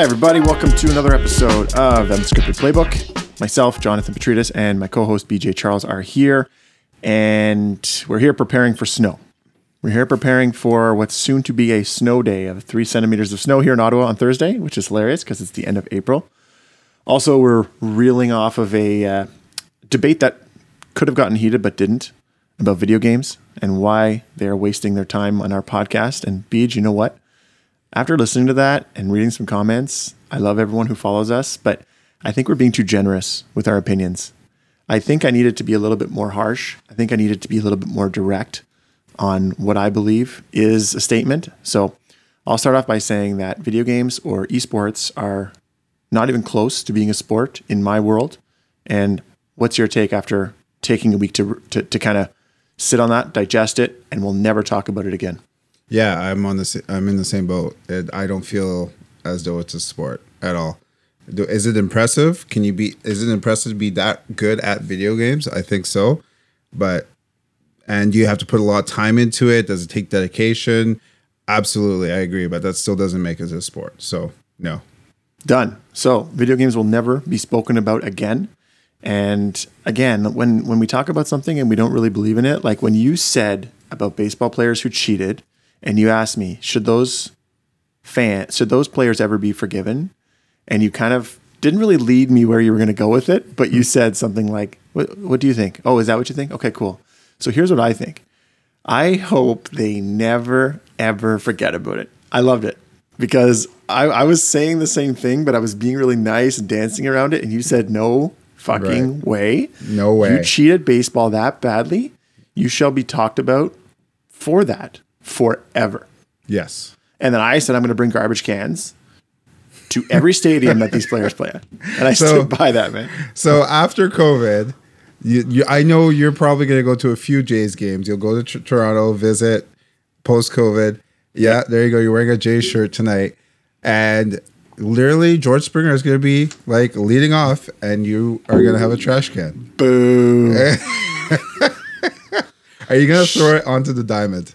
Hi, everybody. Welcome to another episode of Unscripted Playbook. Myself, Jonathan Petrides, and my co host, BJ Charles, are here. And we're here preparing for snow. We're here preparing for what's soon to be a snow day of three centimeters of snow here in Ottawa on Thursday, which is hilarious because it's the end of April. Also, we're reeling off of a uh, debate that could have gotten heated but didn't about video games and why they are wasting their time on our podcast. And Beej, you know what? After listening to that and reading some comments, I love everyone who follows us, but I think we're being too generous with our opinions. I think I needed to be a little bit more harsh. I think I needed to be a little bit more direct on what I believe is a statement. So I'll start off by saying that video games or esports are not even close to being a sport in my world. And what's your take after taking a week to to, to kind of sit on that, digest it, and we'll never talk about it again? Yeah, I'm on the I'm in the same boat. It, I don't feel as though it's a sport at all. Is it impressive? Can you be? Is it impressive to be that good at video games? I think so, but and you have to put a lot of time into it. Does it take dedication? Absolutely, I agree, but that still doesn't make it a sport. So no, Done. So video games will never be spoken about again. And again, when when we talk about something and we don't really believe in it, like when you said about baseball players who cheated, and you asked me, should those fans, should those players ever be forgiven? And you kind of didn't really lead me where you were going to go with it, but you mm-hmm. said something like, what, what do you think? Oh, is that what you think? Okay, cool. So here's what I think. I hope they never, ever forget about it. I loved it because I, I was saying the same thing, but I was being really nice and dancing around it. And you said, no fucking Right. way. No way. You cheated baseball that badly. You shall be talked about for that forever. yes, And then I said, I'm going to bring garbage cans to every stadium that these players play at. And I So- stood by that, man. So after COVID, you, you, I know you're probably going to go to a few Jays games. You'll go to Tr- Toronto, visit post COVID. Yeah, there you go. You're wearing a Jays shirt tonight. And literally, George Springer is going to be like leading off, and you are going to have a trash can. Boo. Are you going to throw it onto the diamond?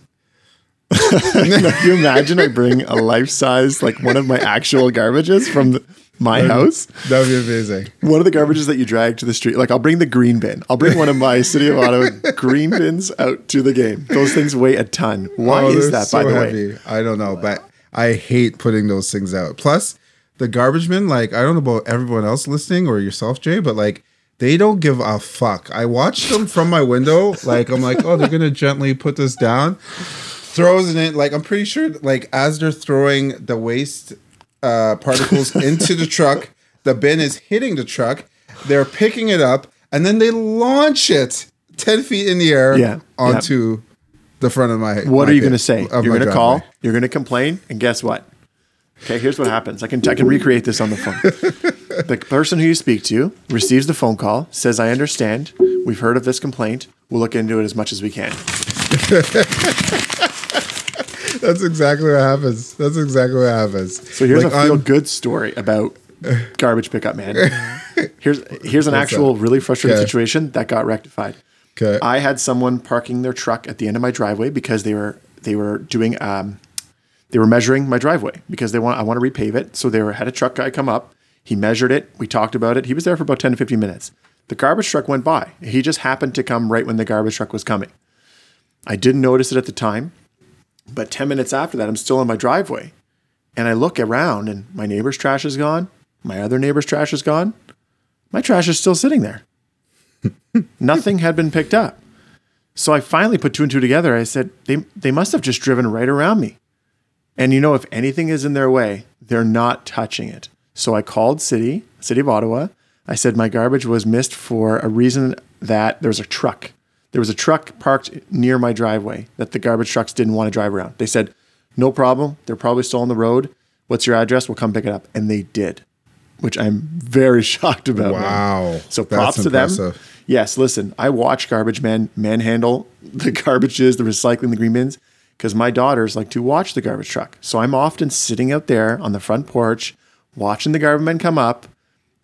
Can you imagine I bring a life size, like one of my actual garbages from the, my house? That would be amazing. One of the garbages that you drag to the street. Like I'll bring the green bin. I'll bring one of my City of Ottawa green bins out to the game. Those things weigh a ton. Why Oh, is that, by the way? I don't know, but I hate putting those things out. Plus, the garbage men, like, I don't know about everyone else listening or yourself, Jay, but like, they don't give a fuck. I watch them from my window. Like, I'm like, oh, they're gonna gently put this down, throws it in. Like, I'm pretty sure, like, as they're throwing the waste uh, particles into the truck, the bin is hitting the truck. They're picking it up, and then they launch it ten feet in the air Yeah, yeah. onto the front of my. What my are you going to say? You're going to call. You're going to complain, and guess what? Okay, here's what happens. I can I can recreate this on the phone. the person who you speak to receives the phone call, says, "I understand. We've heard of this complaint. We'll look into it as much as we can." That's exactly what happens. That's exactly what happens. So here's Like, a feel I'm- good story about garbage pickup, man. Here's here's an actual up? really frustrating Okay. situation that got rectified. Okay. I had someone parking their truck at the end of my driveway because they were they were doing um, they were measuring my driveway because they want I want to repave it. So they were had a truck guy come up. He measured it. We talked about it. He was there for about 10 to 15 minutes. The garbage truck went by. He just happened to come right when the garbage truck was coming. I didn't notice it at the time, but 10 minutes after that, I'm still in my driveway. And I look around and my neighbor's trash is gone. My other neighbor's trash is gone. My trash is still sitting there. Nothing had been picked up. So I finally put two and two together. I said, they, they must have just driven right around me. And you know, if anything is in their way, they're not touching it. So I called City, City of Ottawa. I said my garbage was missed for a reason that there was a truck. There was a truck parked near my driveway that the garbage trucks didn't want to drive around. They said, no problem. They're probably still on the road. What's your address? We'll come pick it up. And they did, which I'm very shocked about. man. Wow. So That's props to them. Yes, listen, I watch garbage men manhandle the garbages, the recycling, the green bins, because my daughters like to watch the garbage truck. So I'm often sitting out there on the front porch watching the garbage men come up,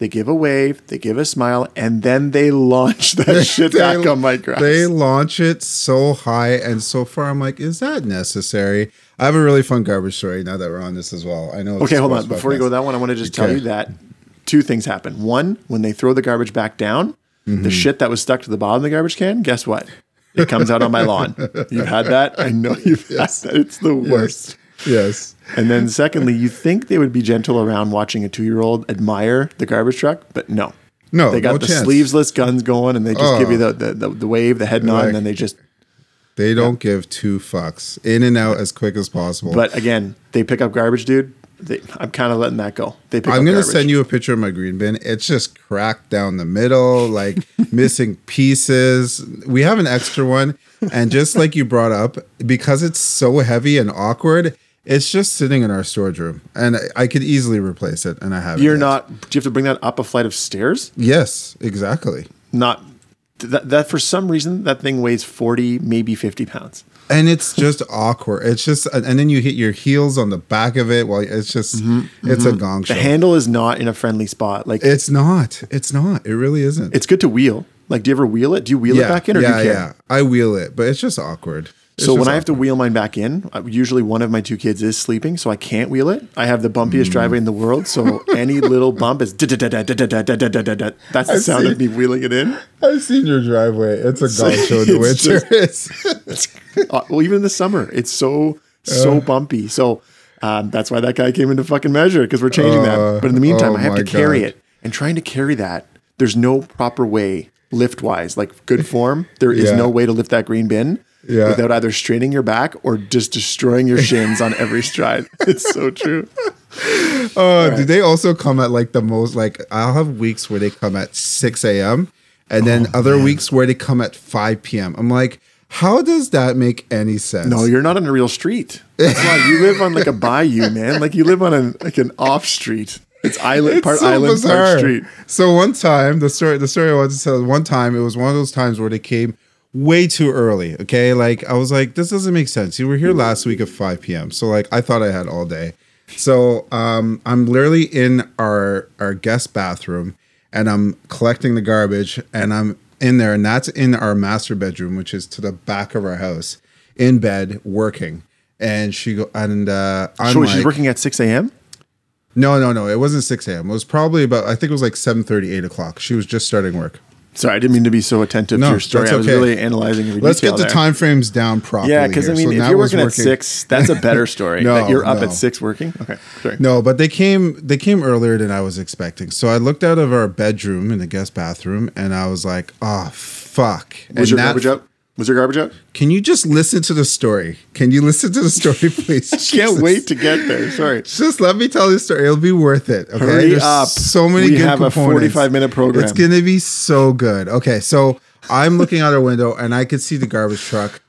they give a wave, they give a smile, and then they launch that shit They- back on my grass. They launch it so high and so far. I'm like, is that necessary? I have a really fun garbage story now that we're on this as well. I know. Okay, hold on. Before you go podcast. that one, I want to just tell you that two things happen. One, when they throw the garbage back down, Mm-hmm. the shit that was stuck to the bottom of the garbage can, guess what? It comes out on my lawn. You've had that. I know you've had that. It's the worst. Yes. And then secondly, you think they would be gentle around watching a two-year-old admire the garbage truck, but no. No, They got no the chance. sleeveless guns going, and they just give you Oh. the, the, the, the wave, the head nod, Like- and then they just. They don't give two fucks. In and out as quick as possible. But again, they pick up garbage, dude. They, I'm kind of letting that go. They pick I'm gonna send you a picture of my green bin. It's just cracked down the middle, like missing pieces. We have an extra one, and just like you brought up, because it's so heavy and awkward, it's just sitting in our storage room, and I- I could easily replace it, and I haven't. You're yet. not. Do you have to bring that up a flight of stairs? Yes, exactly. Not that. That for some reason that thing weighs 40, maybe 50 pounds. And it's just awkward. It's just, and then you hit your heels on the back of it. While it's just, it's a gong Mm-hmm. The show. handle is not in a friendly spot. Like it's not. It's not. It really isn't. it's good to wheel. Like, do you ever wheel it? Do you wheel it back in, or yeah, do you care? yeah. I wheel it, but it's just awkward. So when I have to wheel mine back in, uh, usually one of my two kids is sleeping, so I can't wheel it. I have the bumpiest Mm. driveway in the world, so any little bump is da-da-da-da-da-da-da-da-da-da. that's the I've sound seen- of me wheeling it in. I've seen your driveway. It's a gong show in the it's winter. just- Uh, well, even in the summer, it's so so bumpy. So um, that's why that guy came into fucking measure because we're changing Uh, that. But in the meantime, oh I have to carry God. it, and trying to carry that, there's no proper way lift wise, like good form. There is Yeah. no way to lift that green bin. Yeah. Without either straining your back or just destroying your shins on every stride. It's so true. Oh, do they also come at like the most? Like I'll have weeks where they come at six a.m. and then Oh, other weeks where they come at five p.m. I'm like, how does that make any sense? No, you're not on a real street. That's why you live on like a bayou, man. Like you live on a like an off street. It's island It's part so island bizarre. part street. So one time, the story, the story I wanted to tell. One time, it was one of those times where they came way too early. Okay, like I was like, this doesn't make sense. You were here last week at five p.m. So like, I thought I had all day. So um, I'm literally in our our guest bathroom, and I'm collecting the garbage, and I'm in there, and that's in our master bedroom, which is to the back of our house, in bed working. And she go and uh, I'm So like, she's working at 6 a.m. no, no, no. It wasn't 6 a.m. It was probably about, I think it was like 7 8 o'clock. She was just starting work. Sorry, I didn't mean to be so attentive No, to your story. that's I was really analyzing every Let's get the there. time frames down properly. Yeah, because I mean, So if you're was working at six, that's a better story. No, that you're up no. at six working. Okay, sorry. No, but they came they came earlier than I was expecting. So I looked out of our bedroom in the guest bathroom and I was like, oh fuck. Was and your garbage out? Was your garbage out? Can you just listen to the story? Can you listen to the story, please? I Can't Jesus. wait to get there. Sorry. Just let me tell the story. It'll be worth it. Okay. Hurry There's up. so many We good have a 45 minute program. It's gonna be so good. Okay, so I'm looking out our window and I could see the garbage truck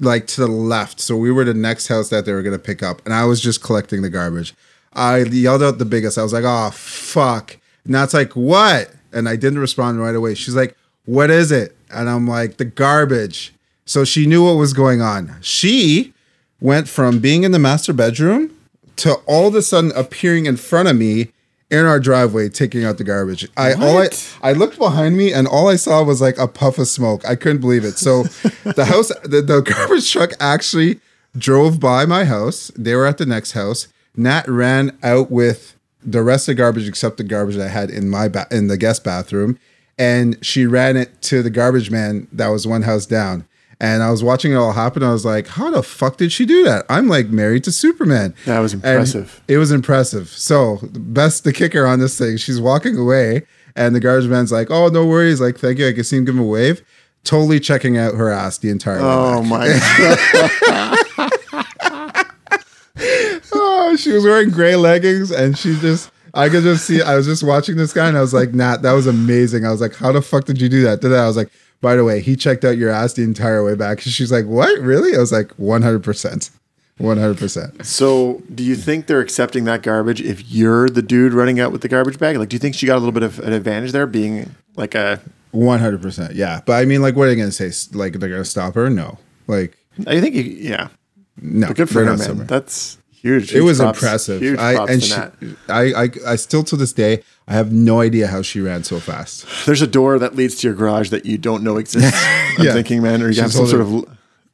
like to the left. So we were the next house that they were gonna pick up, and I was just collecting the garbage. I yelled out the biggest. I was like, "Oh fuck!" And that's like, "What?" And I didn't respond right away. She's like, "What is it?" And I'm like, "The garbage." So she knew what was going on. She went from being in the master bedroom to all of a sudden appearing in front of me in our driveway taking out the garbage. I all I What? I looked behind me and all I saw was like a puff of smoke. I couldn't believe it. So the house the, the garbage truck actually drove by my house. They were at the next house. Nat ran out with the rest of the garbage except the garbage that I had in my ba- in the guest bathroom and she ran it to the garbage man that was one house down. And I was watching it all happen. I was like, how the fuck did she do that? I'm like married to Superman. That was And impressive. it was impressive. So best the kicker on this thing, she's walking away, and the garbage man's like, "Oh, no worries. Like, thank you. I can see him give him a wave." Totally checking out her ass the entire. Oh my god. Oh, she was wearing gray leggings, and she just. I could just see. I was just watching this guy, and I was like, "Nat, that was amazing." I was like, "How the fuck did you do that?" Did I was like, "By the way, he checked out your ass the entire way back." She's like, "What? Really?" I was like, "100 percent, 100 percent." So, do you think they're accepting that garbage if you're the dude running out with the garbage bag? Like, do you think she got a little bit of an advantage there, being like a? One hundred percent, yeah. But I mean, like, what are they gonna say? Like, they're gonna stop her? No, like, I think, you, yeah, no. but good for her, man. That's Huge. it was props- impressive. Huge I and she, I, I I still to this day I have no idea how she ran so fast. There's a door that leads to your garage that you don't know exists. I'm Yeah. thinking, man, or you She's have some sort of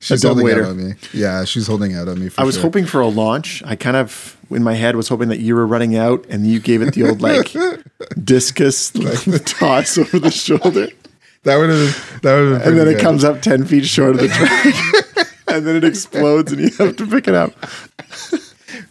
She's holding waiter. out on me. Yeah, she's holding out on me. For I was sure. hoping for a launch. I kind of, in my head, was hoping that you were running out and you gave it the old like discus like, toss over the shoulder, that would have that would have and then it comes up ten feet short of the track, and then it explodes, and you have to pick it up.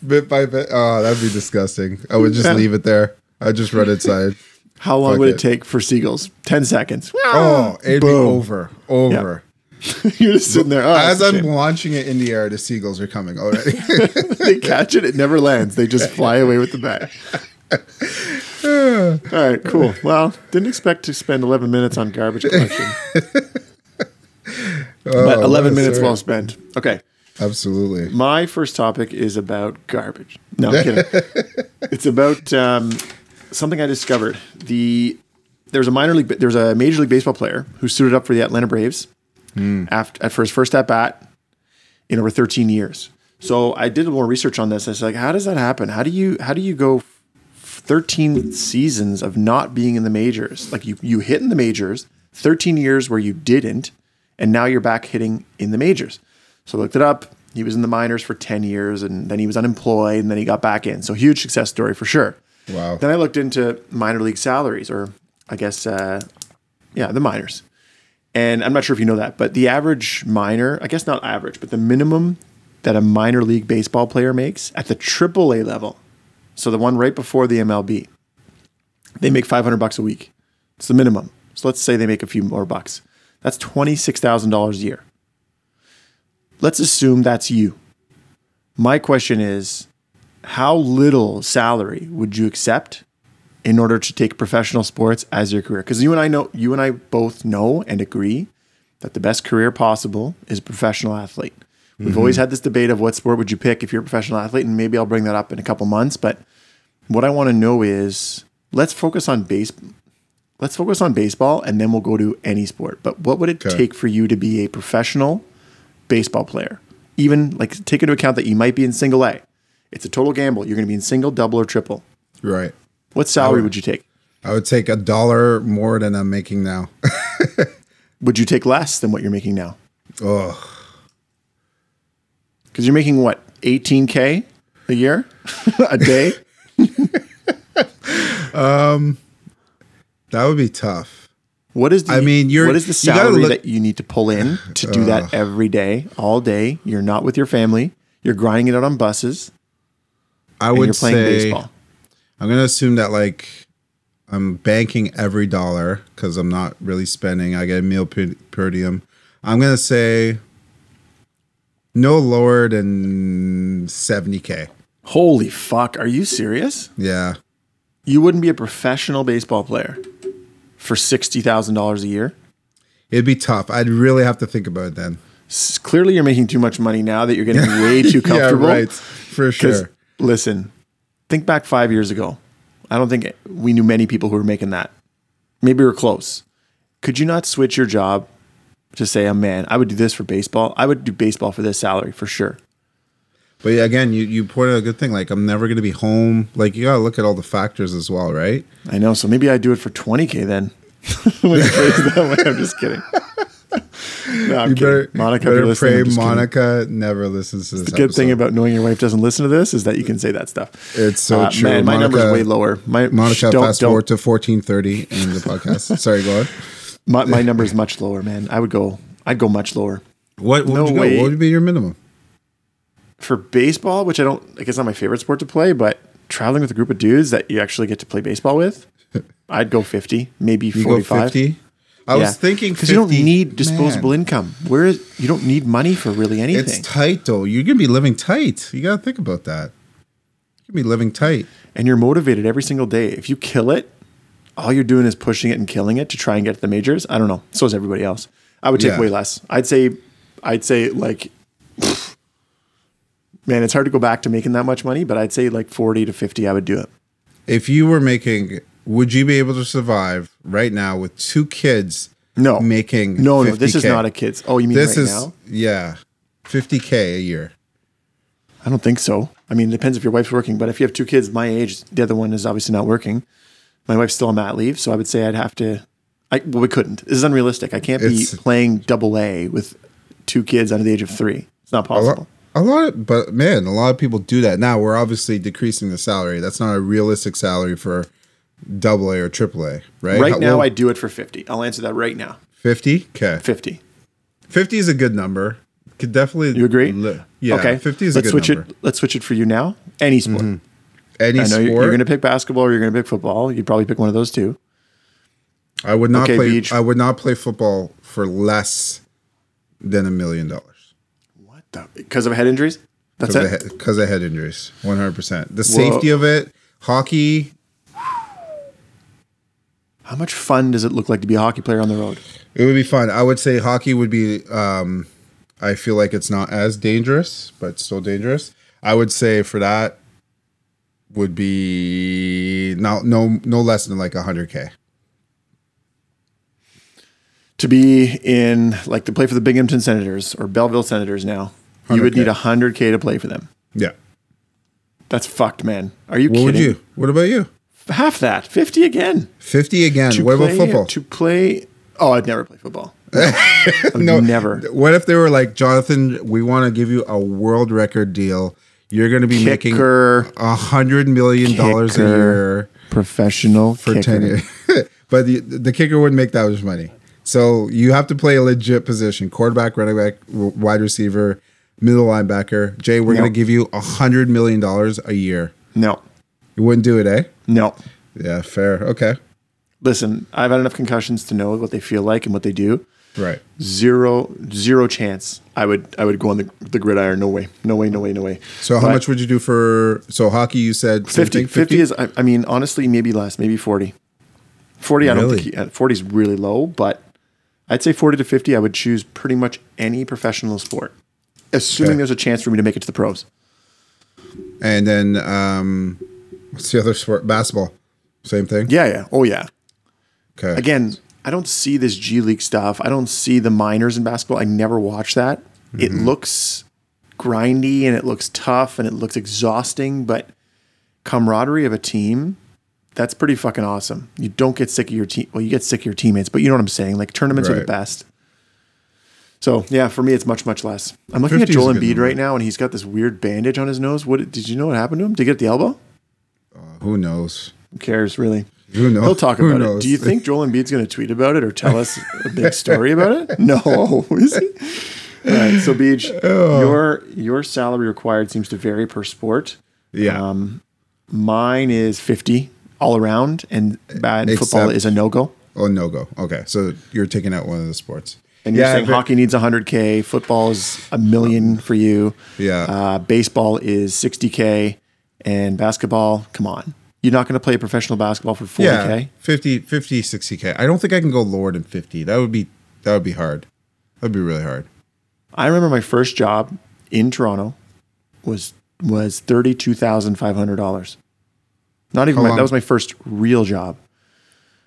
Bit by bit. Oh, that'd be disgusting. I would just leave it there. I'd just run inside. How long Fuck would it. it take for seagulls? Ten seconds. Oh, it'd be Boom. over. Over. You're just sitting there. Oh, As I'm shame. launching it in the air, the seagulls are coming already. they catch it, it never lands. They just fly away with the bag. All right, cool. Well, didn't expect to spend 11 minutes on garbage collection, but Oh, 11 minutes sir. well spent. Okay. Absolutely. My first topic is about garbage. No, I'm kidding. it's about um, something I discovered. The there's a minor league, there's a major league baseball player who suited up for the Atlanta Braves after for his first at bat in over 13 years. So I did more research on this. I was like, how does that happen? How do you how do you go 13 seasons of not being in the majors? Like you you hit in the majors, 13 years where you didn't, and now you're back hitting in the majors. So I looked it up. He was in the minors for 10 years and then he was unemployed and then he got back in. So huge success story for sure. Wow. Then I looked into minor league salaries, or I guess, uh, yeah, the minors. And I'm not sure if you know that, but the average minor, I guess not average, but the minimum that a minor league baseball player makes at the AAA level, so the one right before the MLB, they make 500 bucks a week. It's the minimum. So let's say they make a few more bucks. That's $26,000 a year. Let's assume that's you. My question is, how little salary would you accept in order to take professional sports as your career? Because you and I know, you and I both know and agree that the best career possible is a professional athlete. We've mm-hmm. always had this debate of what sport would you pick if you're a professional athlete, and maybe I'll bring that up in a couple months. But what I want to know is, let's focus on base. Let's focus on baseball, and then we'll go to any sport. But what would it Okay. take for you to be a professional baseball player? Even like take into account that you might be in single A. It's a total gamble. You're going to be in single, double, or triple. Right. What salary would you take? I would take a dollar more than I'm making now. Would you take less than what you're making now? oh, Because you're making what, 18K a year? a day? Um, that would be tough. What is the I mean, you're- what is the you salary look- that you need to pull in to do that every day, all day? You're not with your family. You're grinding it out on buses I and would you're playing say baseball. I'm gonna assume that like I'm banking every dollar because I'm not really spending. I get a meal per, per diem. I'm gonna say no lower than 70k. Holy fuck, are you serious? Yeah, You wouldn't be a professional baseball player for $60,000 a year? it'd be tough. I'd really have to think about it then. S- Clearly you're making too much money now that you're getting way too comfortable. Yeah, right. For sure. listen, think back five years ago. I don't think we knew many people who were making that. Maybe we are close. Could you not switch your job to say, "Oh man, I would do this for baseball. I would do baseball for this salary for sure." But yeah, again, you you pointed out a good thing. Like I'm never gonna be home. Like you gotta look at all the factors as well, right? I know. So maybe I do it for twenty k then. when you phrase that way, I'm just kidding. no, I'm You kidding. better, Monica, better you're listening, pray I'm kidding. Monica never listens to this. The good thing about knowing your wife doesn't listen to this is that you can say that stuff. It's so Uh, true. Man, my number's Monica- way lower. My Monica, don't- fast don't- forward to 1430 in the podcast. Sorry, go on. My, my number is much lower, man. I would go. I'd go much lower What, what No would you go? way. What would be your minimum? For baseball, which I don't. I guess not my favorite sport to play, but traveling with a group of dudes that you actually get to play baseball with, I'd go fifty, maybe You forty-five. go 50? I was thinking because you don't need disposable Man, income. Where is you don't need money for really anything. It's tight though. You're gonna be living tight. You gotta think about that. You're gonna be living tight. and you're motivated every single day. If you kill it, all you're doing is pushing it and killing it to try and get to the majors. I don't know. So is everybody else. I would take Yeah. way less. I'd say, I'd say like, man, it's hard to go back to making that much money, but I'd say like forty to fifty. I would do it. If you were making, would you be able to survive right now with two kids? No, making no, no. This is not a kid's. Oh, you mean This right is now? yeah, 50k a year. I don't think so. I mean, it depends if your wife's working, but if you have two kids my age, the other one is obviously not working. My wife's still on mat leave, so I would say I'd have to. I well, we couldn't. This is unrealistic. I can't be It's- playing double A with two kids under the age of three. It's not possible. A lot of, but man, a lot of people do that. Now we're obviously decreasing the salary. That's not a realistic salary for double A or triple A, right? Right How- now, well, I do it for fifty. I'll answer that right now. 50? Okay. Fifty. 50 is a good number. Could definitely. You agree? li- yeah. Okay. 50 is let's a good switch number. it. Let's switch it for you now. Any sport. Mm-hmm. Any I know sport. you're, you're going to pick basketball or you're going to pick football. You'd probably pick one of those two. I would not Okay, play. Beej. I would not play football for less than a million dollars What the? Because of head injuries. That's it. of, because of head injuries. One hundred percent. The safety of it. Hockey. How much fun does it look like to be a hockey player on the road? It would be fun. I would say hockey would be. Um, I feel like it's not as dangerous, but still dangerous. I would say for that would be no no no less than like hundred k. To be in like to play for the Binghamton Senators or Belleville Senators now, you would 100K. need hundred k to play for them. Yeah. That's fucked, man. Are you What kidding? would you? What about you? Half that, fifty again. Fifty again. To what about play- football? To play. Oh, I'd never play football. No, never. What if they were like, Jonathan, we want to give you a world record deal. You're going to be making Kicker, a hundred million dollars a Kicker. year professional for kicker. ten years, but the the kicker wouldn't make that much money. So you have to play a legit position: quarterback, running back, w- wide receiver, middle linebacker. Jay, we're No. going to give you a hundred million dollars a year. No, You wouldn't do it, eh? no. Yeah, fair. Okay, Listen, I've had enough concussions to know what they feel like and what they do. right. Zero, zero chance. I would, I would go on the, the gridiron. No way, no way, no way, no way. So how But much would you do for so hockey? You said same 50, 50 is, I, I mean, honestly, maybe less, maybe 40. 40, I don't think, he, uh, 40 is really low, but I'd say 40 to 50, I would choose pretty much any professional sport, assuming Okay. there's a chance for me to make it to the pros. And then um, what's the other sport? Basketball. Same thing. Yeah, yeah. Oh, yeah. Okay. Again, I don't see this G League stuff. I don't see the minors in basketball. I never watch that. It Mm-hmm. looks grindy and it looks tough and it looks exhausting, but camaraderie of a team, that's pretty fucking awesome. You don't get sick of your team. Well, you get sick of your teammates, but you know what I'm saying? Like tournaments are the best. So yeah, for me, it's much, much less. I'm looking at Joel Embiid right now, and he's got this weird bandage on his nose. What did you know? What happened to him? Did he get at the elbow? Who knows? Who cares, really? Who knows? He'll talk about it. Do you think Joel Embiid's going to tweet about it or tell us a big story about it? No, is he? All right, so Beej, Oh. your your salary required seems to vary per sport. Yeah. Um, mine is fifty all around, and bad football is a no go. oh no go. Okay, so you're taking out one of the sports. And you're saying hockey needs hundred k, football is a million for you. Yeah. Uh, baseball is sixty k, and basketball. Come on, you're not going to play professional basketball for forty Yeah, k. 50, 50, 60k. I don't think I can go lower than 50. That would be that would be hard. That'd be really hard. I remember my first job in Toronto was was thirty two thousand five hundred dollars. Not even my, that was my first real job.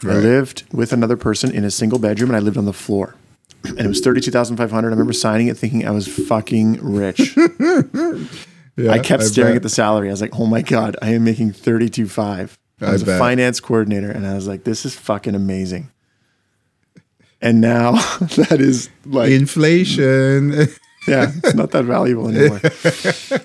I lived with another person in a single bedroom, and I lived on the floor. And it was thirty two thousand five hundred. I remember signing it, thinking I was fucking rich. Yeah, I kept staring bet. at the salary. I was like, "Oh my god, I am making thirty two five. I I was a bet. finance coordinator, and I was like, "This is fucking amazing." And now that is like inflation. yeah, it's not that valuable anymore.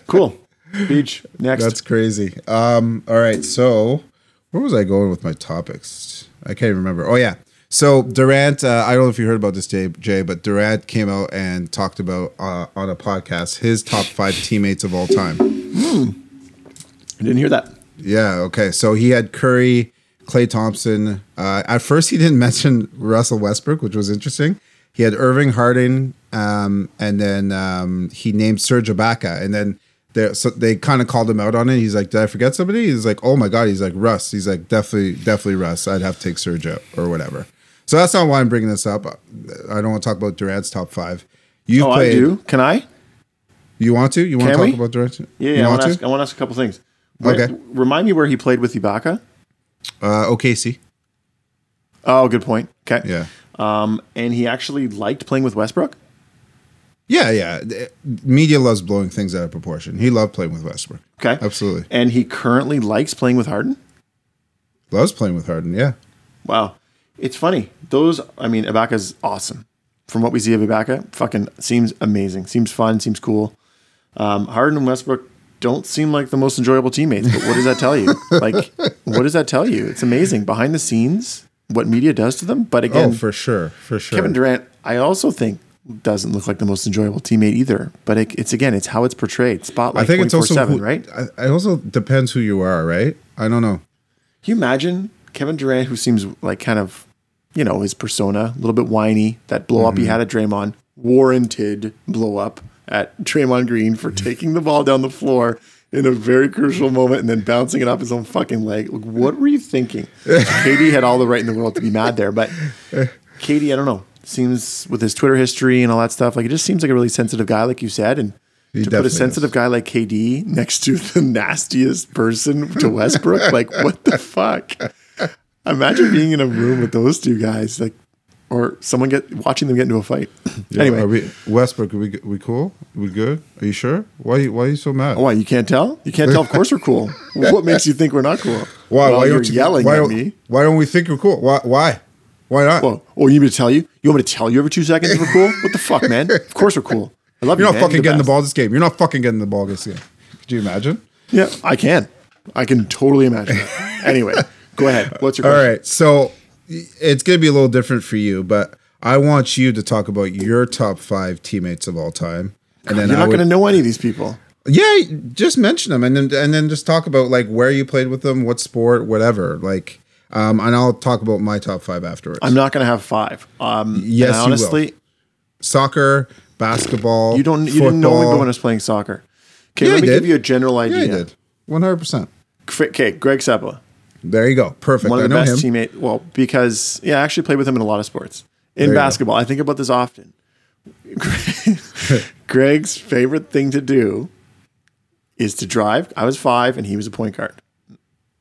cool. Beej. Next. That's crazy. Um, all right, so where was I going with my topics? I can't even remember. Oh yeah. So Durant, uh, I don't know if you heard about this, Jay, Jay, but Durant came out and talked about uh, on a podcast his top five teammates of all time. I didn't hear that. Yeah. Okay. So he had Curry, Klay Thompson. Uh, at first, he didn't mention Russell Westbrook, which was interesting. He had Irving Harden, um, and then um, he named Serge Ibaka, and then they so they kind of called him out on it. He's like, "Did I forget somebody?" He's like, "Oh my god!" He's like, "Russ." He's like, "Definitely, definitely Russ." I'd have to take Serge out or whatever. So that's not why I'm bringing this up. I don't want to talk about Durant's top five. You Oh, played. I do. Can I? You want to? You want to talk we? about Durant? Yeah, yeah. I want to? ask. I want to ask a couple things. Where- Okay. Remind me where he played with Ibaka. Uh, OKC. Oh, good point. Okay. Yeah. Um, and he actually liked playing with Westbrook. Yeah, yeah. Media loves blowing things out of proportion. He loved playing with Westbrook. Okay. Absolutely. And he currently likes playing with Harden. Loves playing with Harden. Yeah. Wow. It's funny. Those, I mean, Ibaka's awesome. From what we see of Ibaka, fucking seems amazing. Seems fun. Seems cool. Um, Harden and Westbrook don't seem like the most enjoyable teammates, but what does that tell you? like, what does that tell you? It's amazing behind the scenes what media does to them. But again, oh, for sure. For sure. Kevin Durant, I also think doesn't look like the most enjoyable teammate either. But it, it's again, it's how it's portrayed. Spotlight. I think it's also who, right? I, it also depends who you are, right? I don't know. Can you imagine Kevin Durant, who seems like kind of, you know, his persona, a little bit whiny, that blow up he mm-hmm. had at Draymond, warranted blow up at Draymond Green for mm-hmm. taking the ball down the floor in a very crucial moment and then bouncing it off his own fucking leg. Like, what were you thinking? KD had all the right in the world to be mad there, but KD, I don't know, seems with his Twitter history and all that stuff, like it just seems like a really sensitive guy, like you said, and. He to put a sensitive guy like KD next to the nastiest person to Westbrook, like what the fuck? Imagine being in a room with those two guys, like, or someone get watching them get into a fight. Yeah, anyway, Are we Westbrook? Are we we cool? we good? Are you sure? Why why are you so mad? why you can't tell? You can't tell. Of course we're cool. what makes you think we're not cool? Why? Well, why you're don't you yelling why at me? Why don't we think we're cool? Why? Why? Why not? Well, oh, you want me to tell you? You want me to tell you every two seconds we're cool? What the fuck, man? Of course we're cool. I love You're you. not man. fucking getting the best. ball this game. You're not fucking getting the ball this game. Could you imagine? Yeah, I can. I can totally imagine that. anyway, go ahead. What's your All question? right. So it's going to be a little different for you, but I want you to talk about your top five teammates of all time. And then You're I not would, going to know any of these people. yeah, just mention them and then and then just talk about like where you played with them, what sport, whatever. Like, um, and I'll talk about my top five afterwards. I'm not going to have five. Um, Yes, and you will. honestly, Soccer, basketball. you don't. You didn't know me when I was playing soccer. Okay, Yeah, let I me give you a general Yeah, idea. I did. One hundred percent. Okay, Greg Seppa, There you go. Perfect. one of the best him. teammates. Well, because yeah, I actually played with him in a lot of sports. In basketball, I think about this often. Greg's favorite thing to do is to drive. I was five, and he was a point guard.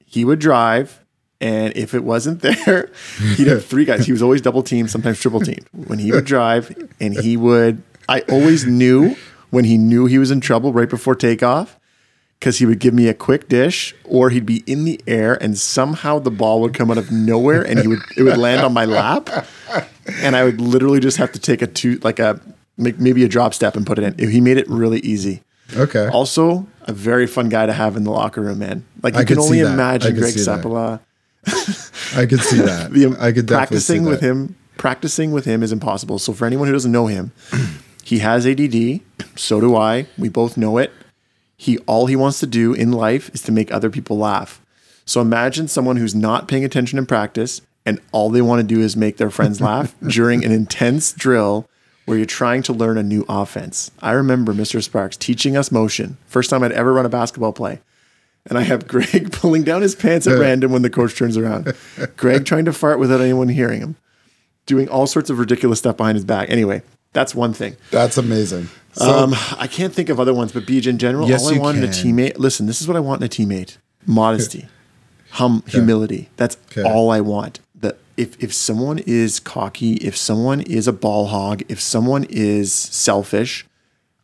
He would drive, and if it wasn't there, he'd have three guys. He was always double teamed, sometimes triple teamed. When he would drive, and he would, I always knew when he knew he was in trouble right before takeoff because he would give me a quick dish or he'd be in the air and somehow the ball would come out of nowhere and he would it would land on my lap and I would literally just have to take a two like a make maybe a drop step and put it in. He made it really easy. Okay. Also, a very fun guy to have in the locker room, man. Like you I can only. Imagine Greg see. Sapola. I could see that. The, I could definitely practicing with him. Practicing with him is impossible. So for anyone who doesn't know him, he has ADD. So do I. We both know it. He all he wants to do in life is to make other people laugh. So imagine someone who's not paying attention in practice and all they want to do is make their friends laugh during an intense drill where you're trying to learn a new offense. I remember Mr. Sparks teaching us motion. First time I'd ever run a basketball play. And I have Greg pulling down his pants at random when the coach turns around. Greg trying to fart without anyone hearing him, doing all sorts of ridiculous stuff behind his back. Anyway, that's one thing. That's amazing. So, Um, I can't think of other ones, but Beej in general, Yes, all I want in a can. teammate. Listen, this is what I want in a teammate: modesty, hum, humility. That's Okay. all I want. That if if someone is cocky, if someone is a ball hog, if someone is selfish,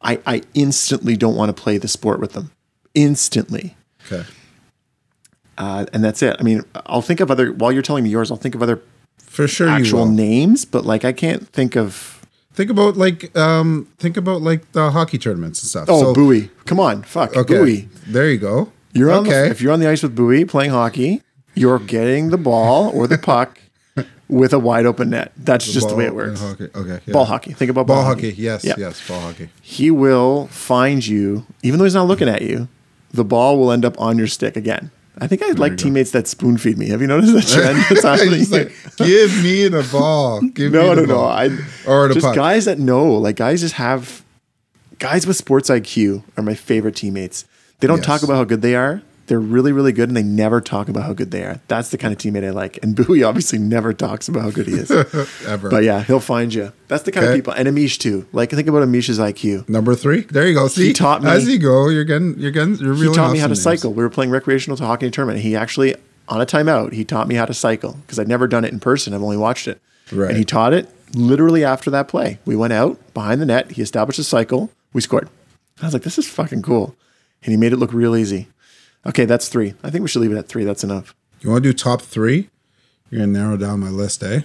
I I instantly don't want to play the sport with them. Instantly. okay. Uh, and that's it. I mean, I'll think of other while you're telling me yours. I'll think of other For sure actual names, but like I can't think of. Think about like um think about like the hockey tournaments and stuff. Oh, So- Bowie! Come on, fuck Okay. Bowie. There you go. You're on okay. the, if you're on the ice with Bowie playing hockey, you're getting the ball or the puck with a wide open net. That's just the way it works. Hockey. Okay. yeah. Ball hockey. Think about Ball ball, hockey. Yes. Yeah. Yes. Ball hockey. He will find you, even though he's not looking at you. The ball will end up on your stick again. I think I'd like teammates that spoon feed me. Have you noticed that trend that's happening? Like, give me the ball. Give no, me no, the no. ball. I Or just puck. guys that know, like guys just have guys with sports IQ are my favorite teammates. They don't Yes. talk about how good they are. They're really, really good, and they never talk about how good they are. That's the kind of teammate I like. And Bowie obviously never talks about how good he is. Ever. but yeah, he'll find you. That's the kind of people. And Amish too. Like think about Amish's IQ. Number three. There you go. See, taught me- as you go, you're getting, you're getting, you're He taught me how to names. cycle. We were playing recreational to hockey tournament. He actually, on a timeout, he taught me how to cycle because I'd never done it in person. I've only watched it. Right. And he taught it, literally after that play. We went out behind the net. He established a cycle. We scored. I was like, this is fucking cool. And he made it look real easy. Okay, that's three. I think we should leave it at three. That's enough. You want to do top three? You're gonna narrow down my list, eh?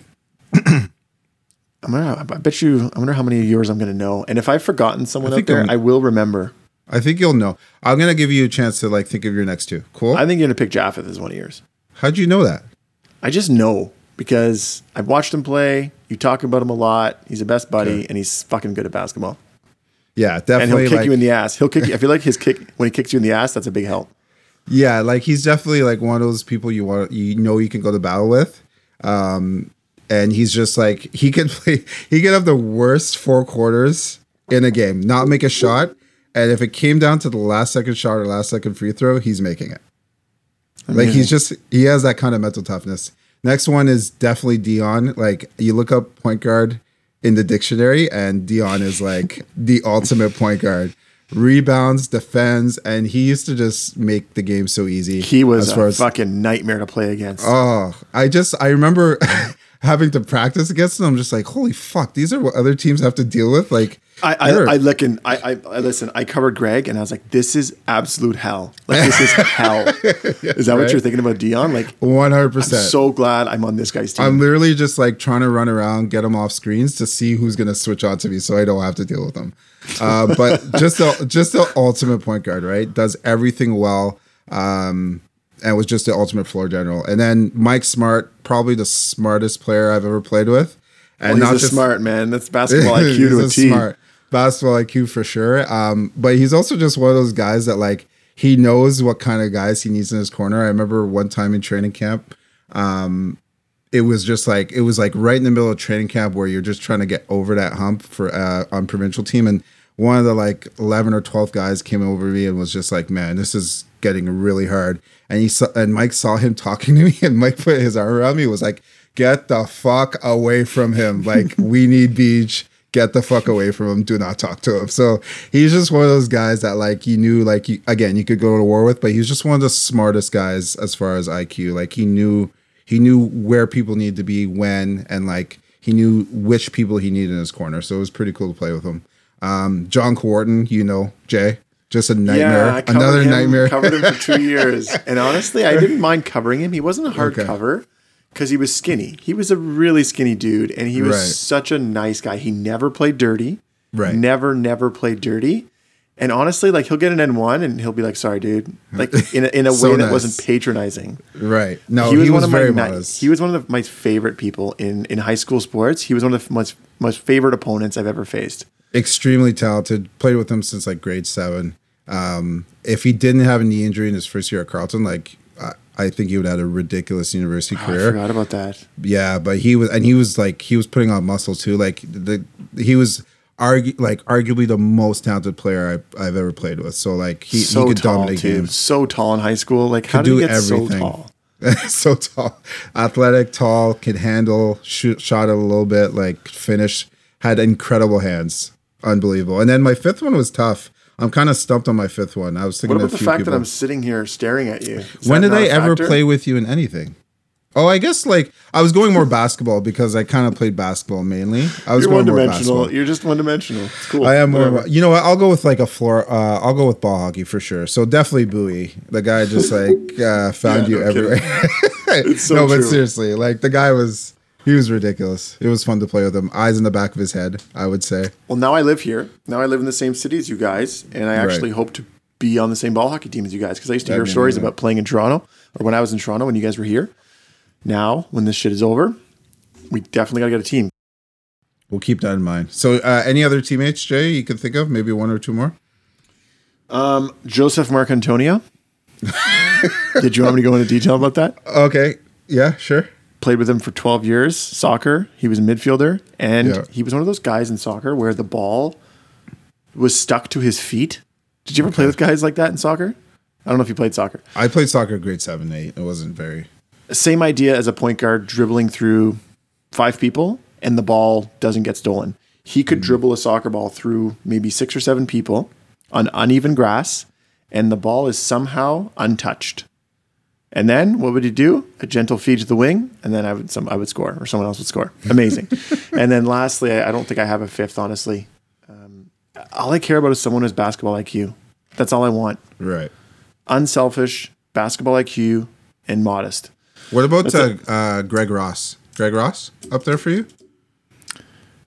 I'm gonna. I bet you. I wonder how many of yours I'm gonna know. And if I've forgotten someone I out there, I'm- I will remember. I think you'll know. I'm gonna give you a chance to like think of your next two. Cool. I think you're gonna pick Japheth as one of yours. How'd you know that? I just know because I've watched him play. You talk about him a lot. He's a best buddy, Okay. and he's fucking good at basketball. Yeah, definitely. And he'll kick like, you in the ass. He'll kick. you. I feel like his kick when he kicks you in the ass, that's a big help. Yeah, like he's definitely like one of those people you want you know you can go to battle with. Um and he's just like he can play he can have the worst four quarters in a game, not make a shot. And if it came down to the last second shot or last second free throw, he's making it. Like he's just he has that kind of mental toughness. Next one is definitely Dion. Like you look up point guard in the dictionary, and Dion is like the ultimate point guard. Rebounds, defends, and he used to just make the game so easy. He was as far a as fucking nightmare to play against. oh, I just I remember having to practice against them. I'm just like, holy fuck, these are what other teams have to deal with. Like, I, I, I look and I, I, I listen. I covered Greg, and I was like, "This is absolute hell. Like this is hell." is that what you're thinking about Dion? Like, 100. I'm percent so glad I'm on this guy's team. I'm literally just like trying to run around, get them off screens to see who's gonna switch on to me, so I don't have to deal with them. Uh, but just the just the ultimate point guard, right? Does everything well, um, and was just the ultimate floor general. And then Mike Smart, probably the smartest player I've ever played with, and Well, not just smart man. That's basketball IQ to a a T. smart basketball IQ for sure. Um, but he's also just one of those guys that like he knows what kind of guys he needs in his corner. I remember one time in training camp, um, it was just like it was like right in the middle of training camp where you're just trying to get over that hump for uh, on provincial team, and one of the like eleven or twelve guys came over to me and was just like, "Man, this is getting really hard." And he saw, and Mike saw him talking to me, and Mike put his arm around me, was like, "Get the fuck away from him! Like we need Beej." Get the fuck away from him. Do not talk to him. So he's just one of those guys that like you knew like again you could go to war with, but he's just one of the smartest guys as far as IQ. Like he knew he knew where people need to be when and like he knew which people he needed in his corner so it was pretty cool to play with him um john Quarton, you know jay just a nightmare Yeah, another him, nightmare covered him for two years, and honestly, I didn't mind covering him. He wasn't a hard Okay. cover because he was skinny. He was a really skinny dude, and he was Right. such a nice guy. He never played dirty. Right. Never, never played dirty. And honestly, like he'll get an N one, and he'll be like, "Sorry, dude," like in a, in a So way that nice. wasn't patronizing. right no he was, one of very my modest he was one of the, my favorite people in in high school sports. He was one of the most most favorite opponents I've ever faced. Extremely talented played with him since like grade seven um if he didn't have a knee injury in his first year at Carleton like I, I think he would have had a ridiculous university Oh, I career forgot about that. Yeah, but he was, and he was like, he was putting on muscle too. Like the, he was argu- like arguably the most talented player I, I've ever played with. So like he, so he could tall dominate too. games. So tall in high school. Like how Could did he do get so tall? so tall, athletic, tall, could handle, shoot, shot it a little bit, like finish, had incredible hands, unbelievable. And then my fifth one was tough. I'm kind of stumped on my fifth one. I was thinking What about the fact people. that I'm sitting here staring at you? Is when did I ever play with you in anything? Oh, I guess like I was going more basketball because I kind of played basketball mainly. I was You're one more dimensional. You're just one dimensional. It's cool. I am more. You know what? I'll go with like a floor. Uh, I'll go with ball hockey for sure. So definitely Bowie. The guy just like uh, found Yeah, you no everywhere. So no, but seriously, like the guy was. He was ridiculous. It was fun to play with him. Eyes in the back of his head, I would say. Well, now I live here. Now I live in the same city as you guys, and I actually Right. hope to be on the same ball hockey team as you guys because I used to That'd hear stories amazing. about playing in Toronto or when I was in Toronto when you guys were here. Now, when this shit is over, we definitely got to get a team. We'll keep that in mind. So, uh, any other teammates, Jay, you can think of? Maybe one or two more. Um, Joseph Marcantonio. Did you want me to go into detail about that? Okay. Yeah. Sure. Played with him for 12 years soccer. He was a midfielder and Yeah. he was one of those guys in soccer where the ball was stuck to his feet. Did you ever play with guys like that in soccer? I don't know if you played soccer. I played soccer grade seven, eight. It wasn't very. same idea as a point guard dribbling through five people and the ball doesn't get stolen. He could mm. dribble a soccer ball through maybe six or seven people on uneven grass and the ball is somehow untouched And then what would he do? A gentle feed to the wing, and then I would some I would score, or someone else would score. Amazing. and then lastly, I, I don't think I have a fifth. Honestly, um, all I care about is someone who's basketball IQ. That's all I want. Right. Unselfish, basketball IQ, and modest. What about uh, uh, Greg Ross? Greg Ross up there for you?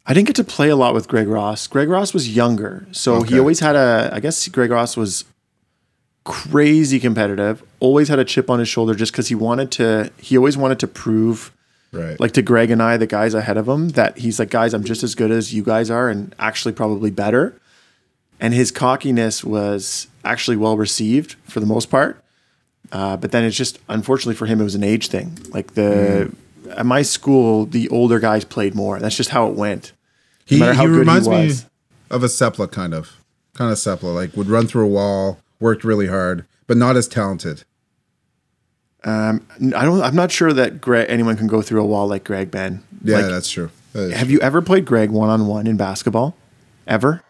I didn't get to play a lot with Greg Ross. Greg Ross was younger, so Okay. he always had a. I guess Greg Ross was crazy competitive. Always had a chip on his shoulder, just because he wanted to. He always wanted to prove, Right. like to Greg and I, the guys ahead of him, that he's like, guys, I'm just as good as you guys are, and actually probably better. And his cockiness was actually well received for the most part. Uh, but then it's just unfortunately for him, it was an age thing. Like the at my school, the older guys played more. That's just how it went. he matter how he good he reminds me was. of a Sepla kind of, kind of Sepla. Like would run through a wall, worked really hard, but not as talented. Um, I don't. I'm not sure that Greg, anyone can go through a wall like Greg Ben. Yeah, Like, that's true. That have you ever played Greg one on one in basketball? Ever?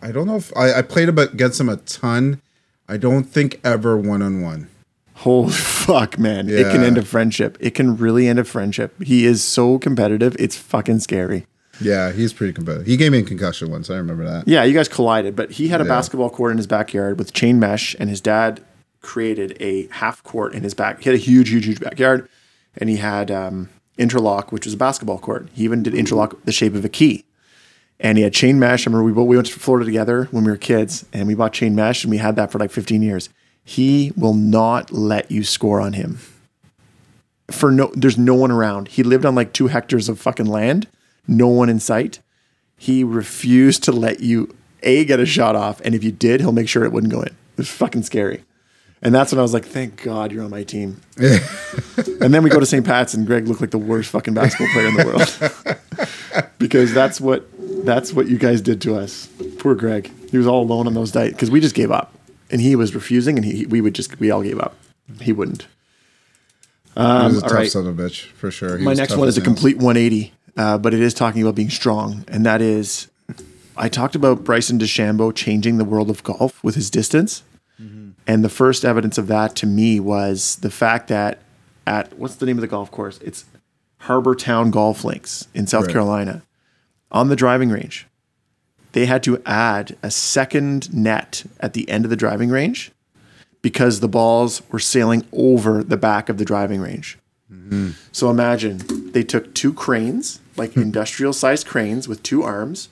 I don't know if I, I played about against him a ton. I don't think ever one on one. Holy fuck, man! It can end a friendship. It can really end a friendship. He is so competitive. It's fucking scary. Yeah, he's pretty competitive. He gave me a concussion once. I remember that. Yeah, you guys collided, but he had a Yeah. basketball court in his backyard with chain mesh, and his dad created a half court in his back. He had a huge, huge, huge backyard, and he had um, interlock, which was a basketball court. He even did interlock the shape of a key, and he had chain mesh. I remember we, we went to Florida together when we were kids, and we bought chain mesh, and we had that for like 15 years. He will not let you score on him. For no, there's no one around. He lived on like two hectares of fucking land, no one in sight he refused to let you a get a shot off, and if you did, he'll make sure it wouldn't go in. It was fucking scary. And that's when I was like, "Thank God you're on my team." and then we go to St. Pat's, and Greg looked like the worst fucking basketball player in the world because that's what that's what you guys did to us. Poor Greg. He was all alone on those nights because we just gave up, and he was refusing, and he we would just we all gave up. He wouldn't. he was a tough right. son of a bitch for sure. He My next one is a complete 180, uh, but it is talking about being strong, and that is, I talked about Bryson DeChambeau changing the world of golf with his distance, and the first evidence of that to me was the fact that at what's the name of the golf course? It's Harbour Town Golf Links in South Right. Carolina, on the driving range. They had to add a second net at the end of the driving range because the balls were sailing over the back of the driving range. Mm-hmm. So imagine they took two cranes, like hmm. industrial sized cranes with two arms,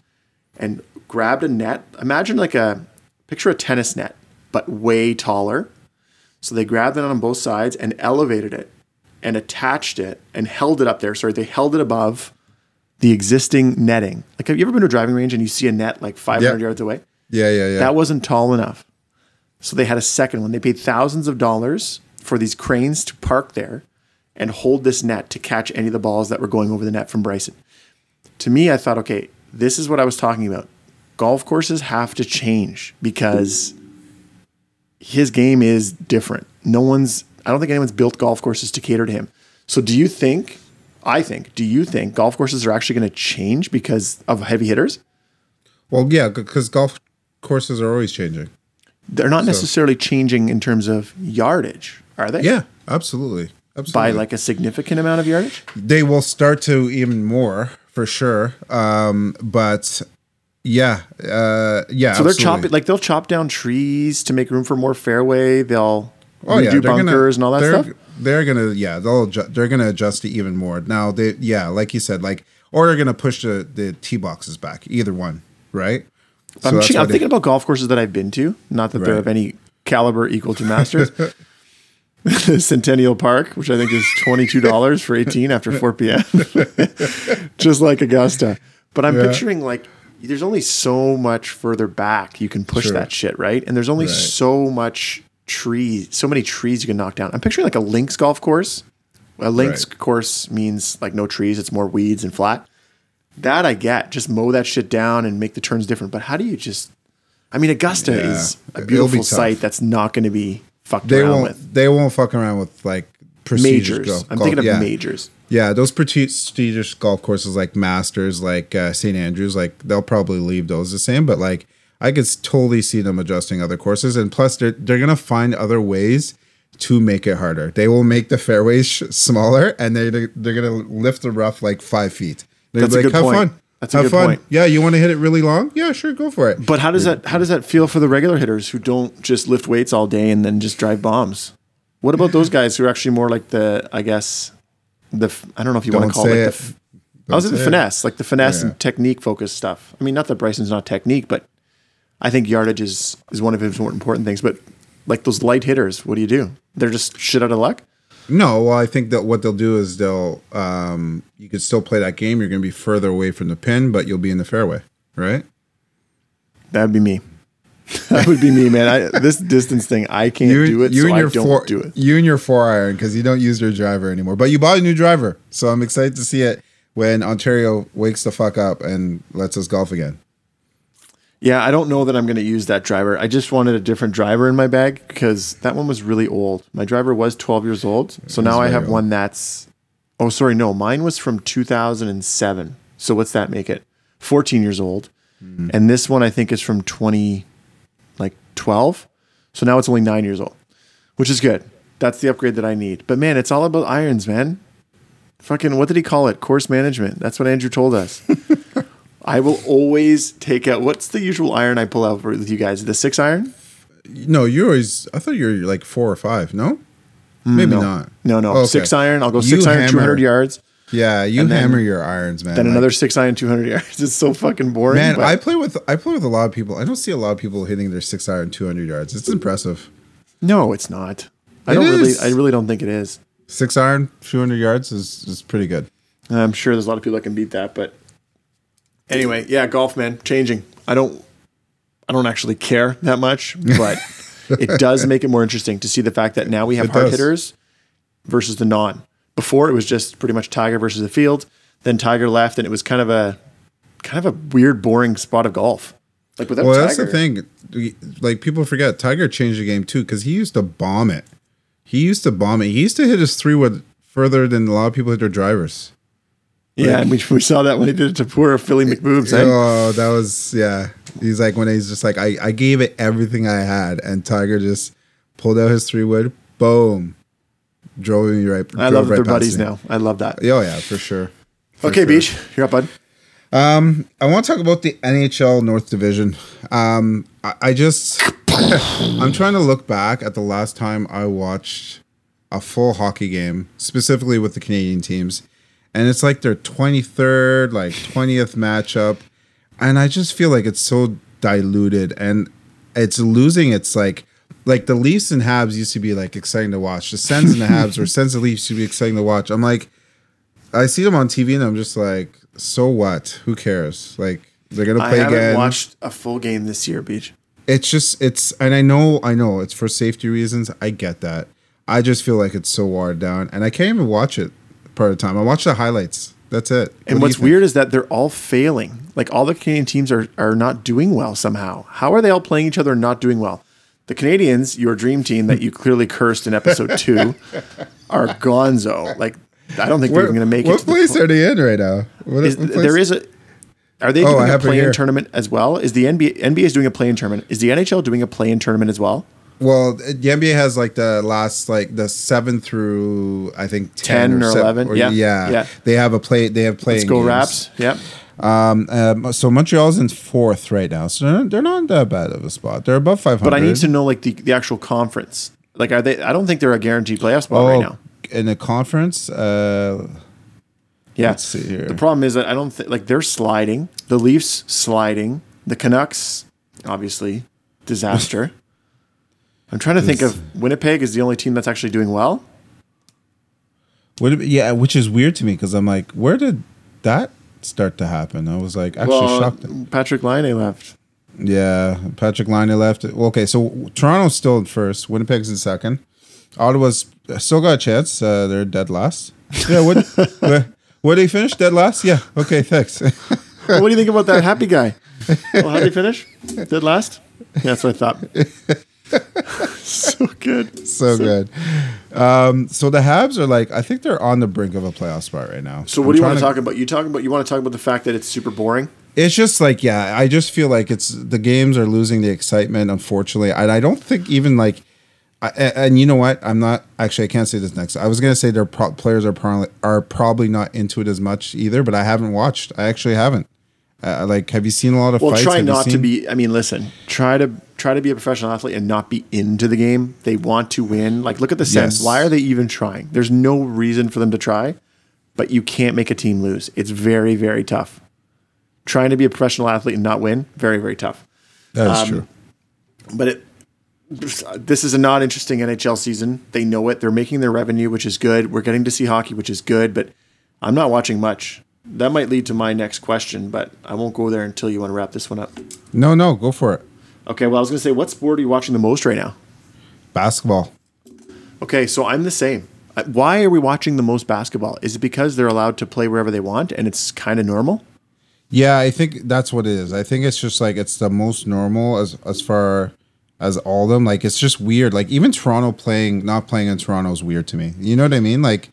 and grabbed a net. Imagine like a picture of a tennis net, but way taller. So they grabbed it on both sides and elevated it and attached it and held it up there. Sorry, they held it above the existing netting. Like, have you ever been to a driving range and you see a net like 500 Yep. yards away? Yeah, yeah, yeah. That wasn't tall enough. So they had a second one. They paid thousands of dollars for these cranes to park there and hold this net to catch any of the balls that were going over the net from Bryson. To me, I thought, okay, this is what I was talking about. Golf courses have to change because his game is different. No one's, I don't think anyone's built golf courses to cater to him. So do you think, I think, do you think golf courses are actually going to change because of heavy hitters? well, yeah, because golf courses are always changing. They're not necessarily changing in terms of yardage, are they? Yeah, absolutely. Absolutely. By like a significant amount of yardage? they will start to even more for sure. Um, but yeah, uh, yeah. So they're absolutely. chopping, like they'll chop down trees to make room for more fairway. They'll Oh yeah, redo bunkers and all that they're, stuff. They're gonna yeah they'll adju- they're gonna adjust it even more now. They yeah like you said like or they're gonna push the the tee boxes back either one right. So I'm, I'm thinking about golf courses that I've been to. Not that they're of any caliber equal to Masters. Centennial Park, which I think is twenty two dollars for eighteen after four p.m. Just like Augusta, but I'm Yeah. picturing like there's only so much further back you can push Sure. that shit, right? And there's only Right. so much trees, so many trees you can knock down. I'm picturing like a links golf course. A links Right. course means like no trees; it's more weeds and flat. That I get. Just mow that shit down and make the turns different. But how do you just? I mean, Augusta Yeah. is a be beautiful tough. site that's not going to be fucked they around won't with. they won't fuck around with like Majors. golf. I'm thinking of yeah. majors. Yeah, those prestigious golf courses like Masters, like uh, St Andrews, like they'll probably leave those the same. But like I could totally see them adjusting other courses, and plus they're they're gonna find other ways to make it harder. They will make the fairways sh- smaller, and they they're, gonna lift the rough like five feet. They're That's a good have point. fun. That's a have good fun. point. Yeah, you want to hit it really long? Yeah, sure, go for it. But how does that how does that feel for the regular hitters who don't just lift weights all day and then just drive bombs? What about those guys who are actually more like the I guess the I don't know if you want Don't to call it, the it. f- I was at the finesse, like the finesse Yeah. and technique focused stuff. I mean, not that Bryson's not technique, but I think yardage is is one of his more important things. But like those light hitters, what do you do? They're just shit out of luck. No, well, I think that what they'll do is they'll um, you could still play that game. You're going to be further away from the pin, but you'll be in the fairway, right? That would be me. that would be me, man. I, this distance thing, I can't do it, so I don't four, do it. You and your four iron because you don't use your driver anymore. But you bought a new driver, so I'm excited to see it when Ontario wakes the fuck up and lets us golf again. Yeah, I don't know that I'm going to use that driver. I just wanted a different driver in my bag because that one was really old. My driver was 12 years old. So now I have old. one that's, oh, sorry, no, mine was from 2007. So what's that make it? 14 years old. Mm-hmm. And this one I think is from 20, like 12. So now it's only nine years old, which is good. That's the upgrade that I need. But man, it's all about irons, man. Fucking, what did he call it? Course management. That's what Andrew told us. I will always take out. What's the usual iron I pull out for with you guys? The six iron? No, you're always. I thought you were like four or five. No, mm, maybe no. not. No, no. Oh, okay. Six iron. I'll go You six iron, hammer- 200 yards. Yeah, you And then- hammer your irons, man. Then Like, another six iron, 200 yards. It's so fucking boring. Man, but I play with I play with a lot of people. I don't see a lot of people hitting their six iron 200 yards. It's impressive. no, it's not. I It don't really. I really don't think it is. Six iron 200 yards is is pretty good. I'm sure there's a lot of people that can beat that, but anyway, yeah, golf, man, changing. I don't. I don't actually care that much, but it does make it more interesting to see the fact that now we have It hard does. hitters versus the non. Before it was just pretty much Tiger versus the field. Then Tiger left, and it was kind of a kind of a weird, boring spot of golf. Like without Well, Tiger, that's the thing. Like people forget, Tiger changed the game too because he used to bomb it. He used to bomb it. He used to hit his three wood further than a lot of people hit their drivers. Yeah, and we, we saw that when he did it to poor Philly McBoobs. Oh, that was yeah. He's like when he's just like I, I gave it everything I had, and Tiger just pulled out his three wood, boom, drove me right. I love right they're buddies me. now. I love that. Oh yeah, for sure. For okay, sure. Beej, you're up, bud. I want to talk about the NHL North Division. Um, I, I just, I'm trying to look back at the last time I watched a full hockey game, specifically with the Canadian teams, and it's like their 23rd, like 20th matchup, and I just feel like it's so diluted and it's losing its like. Like the Leafs and Habs used to be like exciting to watch. The Sens and the Habs or Sens and Leafs used to be exciting to watch. I'm like, I see them on TV and I'm just like, so what? Who cares? Like they're gonna play I haven't again. watched a full game this year, Beej. it's just it's and I know I know it's for safety reasons. I get that. I just feel like it's so watered down, and I can't even watch it part of the time. I watch the highlights. That's it. And you what's weird is that they're all failing. Like all the Canadian teams are are not doing well somehow. How are they all playing each other and not doing well? The Canadians, your dream team that you clearly cursed in episode two, are gonzo. Like I don't think they're even going to make it. What to the place are they in right now? What, is, what place- there is a. Are they Oh, doing a play-in tournament as well? Is the NBA NBA is doing a play-in tournament? Is the NHL doing a play-in tournament as well? Well, the NBA has like the last like the seven through I think 10, 10 or seven- 11, yeah, yeah, yeah. They have a play. They have playing. Let's go games. Raps. Yep. Um, so Montreal's in fourth right now, so they're not, they're not that bad of a spot. They're above five hundred. But I need to know like the, the actual conference. Like are they? I don't think they're a guaranteed playoff spot Oh, right now. in the conference. Uh, Yeah. Let's see here. The problem is that I don't think like they're sliding. The Leafs sliding. The Canucks, obviously, disaster. I'm trying to think of Winnipeg is the only team that's actually doing well. would it be, yeah, which is weird to me because I'm like, where did that start to happen? I was like, actually well, shocked. Patrik Laine left. Yeah, Patrik Laine left. Okay, so Toronto's still in first. Winnipeg's in second. Ottawa's still got a chance. Uh, they're dead last. Yeah, what? where, where they finish? Dead last? Yeah. Okay, thanks. what do you think about that happy guy? Well, how did he finish? Dead last? Yeah, that's what I thought. So good. so good. Um, so the Habs are like, I think they're on the brink of a playoff spot right now. So I'm what do you want to talk about? You talking about you want to talk about the fact that it's super boring. It's just like, yeah, I just feel like it's the games are losing the excitement, unfortunately. And I don't think even like I, a- and you know what? I'm not actually. I can't say this next. I was gonna say their pro- players are probably are probably not into it as much either. But I haven't watched. I actually haven't. Uh, like, have you seen a lot of fights? Well, fights? try Have not to be. I mean, listen. Try to try to be a professional athlete and not be into the game. They want to win. Like, look at the Sens. Yes. Why are they even trying? There's no reason for them to try, but you can't make a team lose. It's very, very tough. Trying to be a professional athlete and not win, very, very tough. That is um, true. But it, this is a not interesting NHL season. They know it. They're making their revenue, which is good. We're getting to see hockey, which is good. But I'm not watching much. That might lead to my next question, but I won't go there until you want to wrap this one up. No, no, go for it. Okay, well, I was going to say, what sport are you watching the most right now? Basketball. Okay, so I'm the same. Uh, Why are we watching the most basketball? Is it because they're allowed to play wherever they want and it's kind of normal? Yeah, I think that's what it is. I think it's just like it's the most normal as as far as all of them. Like it's just weird. Like even Toronto playing not playing in Toronto is weird to me. You know what I mean? Like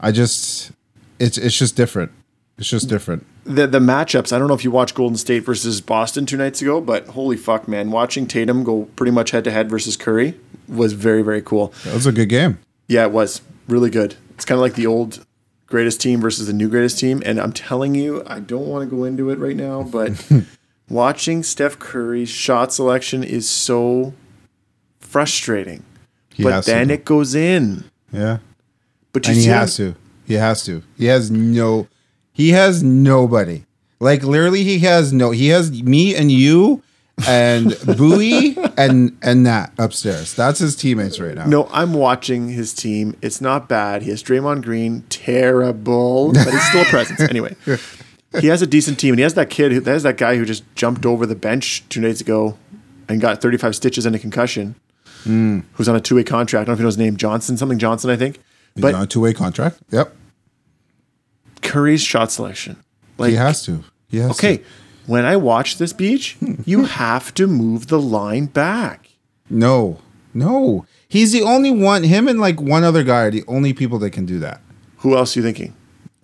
I just it's it's just different. It's just different. The the matchups, I don't know if you watched Golden State versus Boston two nights ago, but holy fuck, man. Watching Tatum go pretty much head to head versus Curry was very, very cool. That was a good game. Yeah, it was really good. It's kind of like the old greatest team versus the new greatest team. And I'm telling you, I don't want to go into it right now, but watching Steph Curry's shot selection is so frustrating. He but has to. then it goes in. Yeah. But you And he see him- has to. He has to. He has no he has nobody. Like literally he has no he has me and you and Bowie and and Nat upstairs. That's his teammates right now. No, I'm watching his team. It's not bad. He has Draymond Green, terrible, but he's still a presence. Anyway, he has a decent team, and he has that kid. Who, that has that guy who just jumped over the bench two days ago and got 35 stitches and a concussion. Hmm. Who's on a two way contract? I don't know if you know his name. Johnson, something Johnson, I think. He's But on a two way contract. Yep. Curry's shot selection, like He has to. He has okay. to. When I watch this Beej, you have to move the line back. No. No. He's the only one him and like one other guy are the only people that can do that. Who else are you thinking?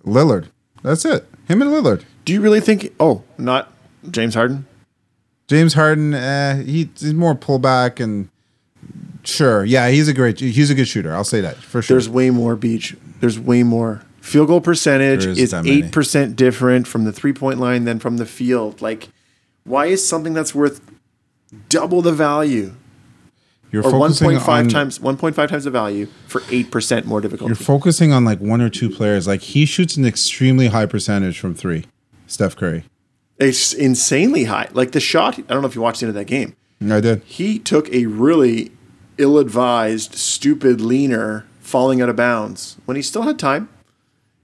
Lillard. That's it. Him and Lillard. Do you really think? Oh, not James Harden. James Harden, eh, he, he's more pullback and sure, yeah, he's a great, he's a good shooter. I'll say that for sure. There's way more Beej. There's way more. Field goal percentage There is eight percent different from the three point line than from the field. Like, why is something that's worth double the value you're or one focusing point five on- times one point five times the value for eight percent more difficult? You're focusing on like one or two players. Like he shoots an extremely high percentage from three. Steph Curry. It's insanely high. Like the shot. I don't know if you watched the end of that game. I did. He took a really ill-advised, stupid leaner falling out of bounds when he still had time,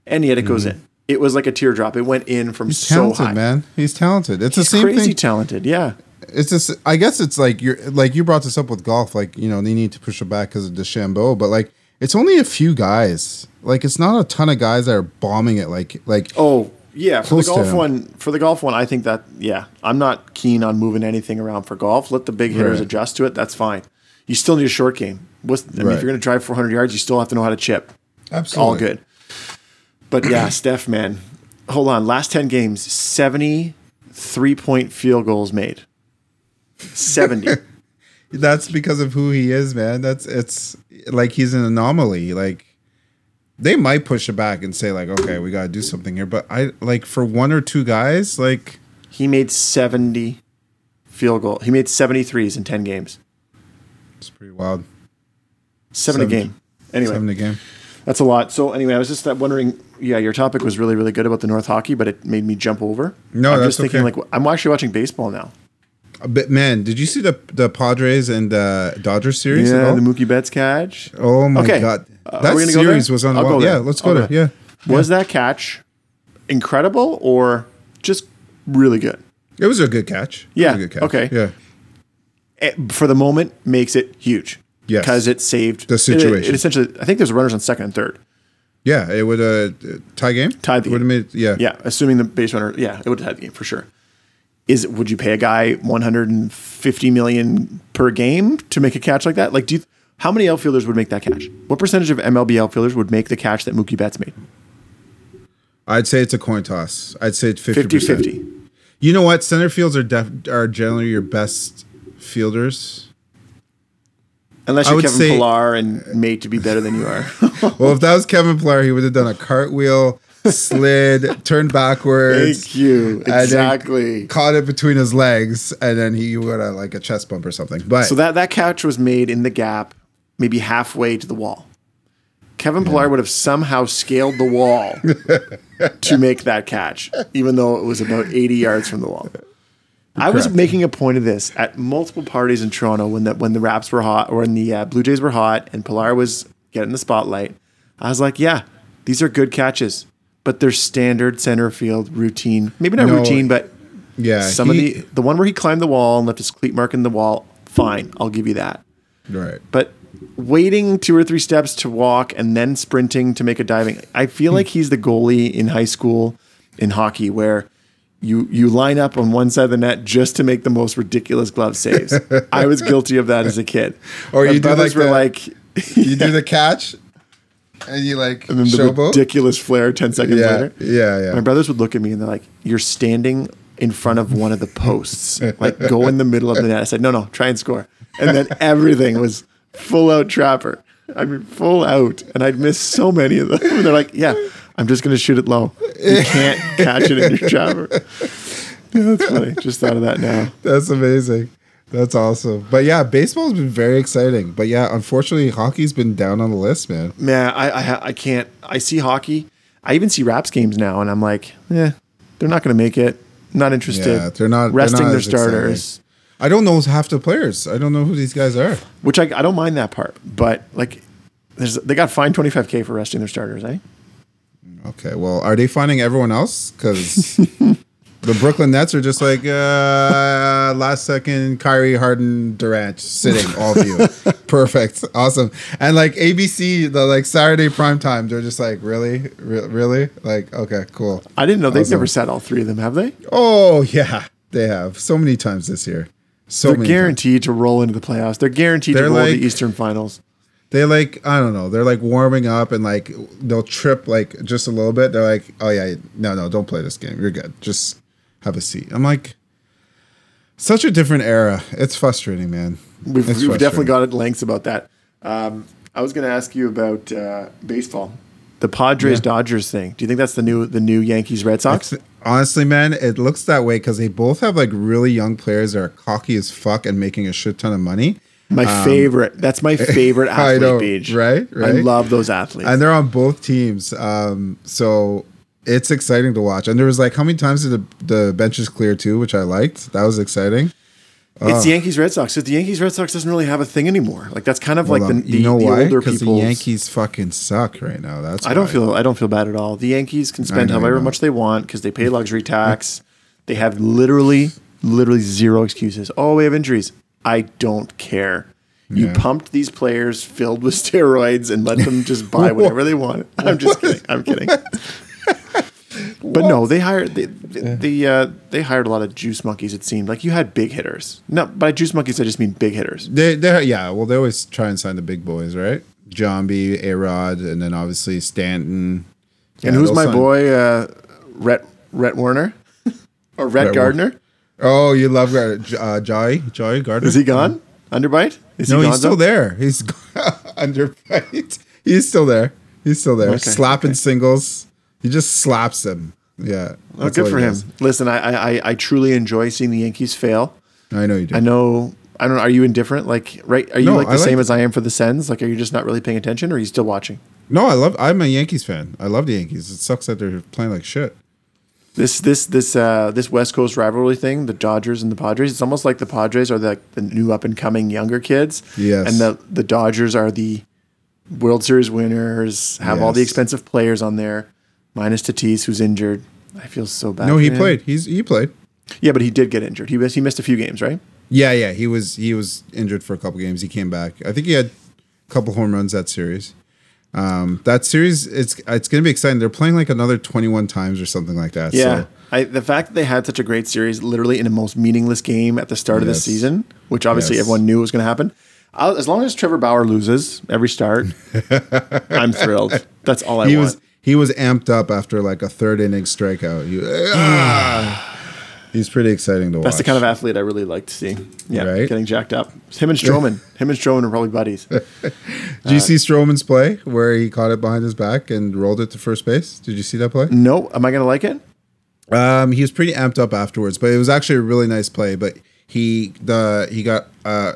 and yet it goes mm. in. It was like a teardrop. It went in from. He's so talented, high. man. He's talented. It's He's the same crazy thing. talented. Yeah. it's just I guess it's like you're like you brought this up with golf, like you know they need to push it back because of DeChambeau, but like it's only a few guys. Like it's not a ton of guys that are bombing it. Like like Oh yeah, for the golf one. For the golf one, I think that yeah, I'm not keen on moving anything around for golf. Let the big hitters Right. adjust to it. That's fine. You still need a short game. What's, I mean, Right. if you're going to drive 400 yards, you still have to know how to chip. absolutely All good. But yeah, Steph, man, hold on. Last 10 games, 70 three point field goals made. 70. That's because of who he is, man. That's it's like he's an anomaly. Like they might push it back and say like, okay, we got to do something here. But I like for one or two guys, like he made 70 field goal. He made 73s in 10 games. it's pretty wild. Seven a game. Anyway. Seven a game. That's a lot. So anyway, I was just uh, wondering. Yeah, your topic was really, really good about the North hockey, but it made me jump over. No, I'm that's just thinking okay. like I'm actually watching baseball now. But man, did you see the the Padres and uh, Dodgers series? Yeah, all? the Mookie Betts catch. Oh my Okay. god, Uh, that we go series was on the go Yeah, let's go I'll there. go Yeah, Was that catch incredible or just really good? it was a good catch. Yeah, good catch. okay. Yeah, It, for the moment, makes it huge. Yes. because it saved The it- situation. It, essentially, I think there's runners on second and third. Yeah, it would uh tie game. Tied the Would have game. made yeah. Yeah, assuming the base runner. Yeah, it would have had the game for sure. Is would you pay a guy 150 million per game to make a catch like that? Like, do you, how many outfielders would make that catch? What percentage of MLB outfielders would make the catch that Mookie Betts made? I'd say it's a coin toss. I'd say it's 50 50 50. You know what? Center fields are def- are generally your best fielders. Unless you're Kevin say- Pillar and made to be better than you are. Well, if that was Kevin Pillar, he would have done a cartwheel, slid, turned backwards, Thank you. Exactly. caught it between his legs, and then he would have like a chest bump or something. But So that, that catch was made in the gap, maybe halfway to the wall. Kevin Pillar would have somehow scaled the wall to make that catch, even though it was about 80 yards from the wall. I was making a point of this at multiple parties in Toronto when the when the Raps were hot or when the uh, Blue Jays were hot and Pillar was getting the spotlight. I was like, yeah, these are good catches, but they're standard center field routine. Maybe not No, routine, but yeah, some he- of the the one where he climbed the wall and left his cleat mark in the wall. Fine, I'll give you that. right. But waiting two or three steps to walk and then sprinting to make a diving, I feel like he's the goalie in high school in hockey where you you line up on one side of the net just to make the most ridiculous glove saves. I was guilty of that as a kid. Or My you do like were the- like You do the catch, and you like and then the showboat. ridiculous flare ten seconds yeah, later. yeah, yeah. My brothers would look at me and they're like, "You're standing in front of one of the posts. Like, go in the middle of the net." I said, "No, no, try and score." And then everything was full out trapper. I mean, full out, and I'd miss so many of them. And they're like, "Yeah, I'm just gonna shoot it low. You can't catch it in your trapper." Yeah, that's funny. Just thought of that now. That's amazing. That's awesome. But yeah, baseball's been very exciting. But yeah, unfortunately, hockey's been down on the list, man. Man, I, I I can't. I see hockey. I even see Raps games now, and I'm like, yeah, they're not gonna make it. Not interested. Yeah, they're not- they're resting not their as exciting. starters. I don't know half the players. I don't know who these guys are. which I, I don't mind that part, but like, there's they got fined 25k for resting their starters, eh? Okay, well, are they finding everyone else? Because the Brooklyn Nets are just like uh, last second Kyrie Harden Durant sitting all of you. Perfect, awesome, and like ABC, the like Saturday prime time, they're just like really, Re- really, like okay, cool. I didn't know they've Awesome. never sat all three of them, have they? Oh yeah, they have so many times this year. So They're many. times. guaranteed to roll into the playoffs. They're guaranteed They're to roll like- the Eastern Finals. They like I don't know. They're like warming up and like they'll trip like just a little bit. They're like, oh yeah, no, no, don't play this game. You're good. Just have a seat. I'm like, such a different era. It's frustrating, man. We've, It's we've definitely got at lengths about that. Um, I was going to ask you about uh, baseball, the Padres Yeah. Dodgers thing. Do you think that's the new the new Yankees Red Sox? Honestly, man, it looks that way because they both have like really young players that are cocky as fuck and making a shit ton of money. My favorite. That's my favorite Um, athlete know, page. right? I love those athletes. and they're on both teams. Um, so it's exciting to watch. And there was like how many times did the, the benches clear too, which I liked. That was exciting. It's the Yankees Red Sox. 'cause the Yankees Red Sox doesn't really have a thing anymore. Like that's kind of Well, like the, um, the, you know the why? older Because the Yankees fucking suck right now. That's I don't feel I don't feel bad at all. The Yankees can spend however much they want because they pay luxury tax. they have literally literally zero excuses. Oh, we have injuries. I don't care. You Yeah. pumped these players filled with steroids and let them just buy whatever they want. I'm just kidding. I'm kidding. But no, they hired they they, they, uh, they hired a lot of juice monkeys. It seemed like you had big hitters. No, by juice monkeys I just mean big hitters. They, they, yeah. Well, they always try and sign the big boys, right? Giambi, A Rod, and then obviously Stanton. Yeah, and who's my sign- boy, uh, Rhett Rhett Warner or Rhett Rhett Gardner? Oh, you love uh, Joy, Joy Gardner. Is he gone? Underbite? Is No, he he's still though? there. He's underbite. He's still there. He's still there. Okay, Slapping singles. He just slaps them. Yeah. Oh, good for him. does. Listen, I, I I truly enjoy seeing the Yankees fail. I know you do. I know. I don't know. Are you indifferent? Like, right? Are you No, like the like same it. as I am for the Sens? Like, are you just not really paying attention, or are you still watching? No, I love. I'm a Yankees fan. I love the Yankees. It sucks that they're playing like shit. This this this uh this West Coast rivalry thing, the Dodgers and the Padres. It's almost like the Padres are the the new up and coming younger kids. Yes. And the the Dodgers are the World Series winners. Have all the expensive players on there, minus Tatis, who's injured. I feel so bad. No, he played. He's he played. Yeah, but he did get injured. He missed, he missed a few games, right? Yeah, yeah. He was he was injured for a couple games. He came back. I think he had a couple home runs that series. Um, that series it's it's gonna be exciting. They're playing like another 21 times or something like that. Yeah. So I, the fact that they had such a great series, literally in the most meaningless game at the start of the season, which obviously Yes. everyone knew was going to happen. I'll, as long as Trevor Bauer loses every start, I'm thrilled. That's all I he want. was he was amped up after like a third inning strikeout. He, ah, He's pretty exciting to watch. That's the kind of athlete I really like to see. Yeah, Right? getting jacked up. Him and Stroman. him and Stroman are probably buddies. Did you see Stroman's play where he caught it behind his back and rolled it to first base? Did you see that play? no, am I gonna like it? Um, he was pretty amped up afterwards, but it was actually a really nice play. But he the he got uh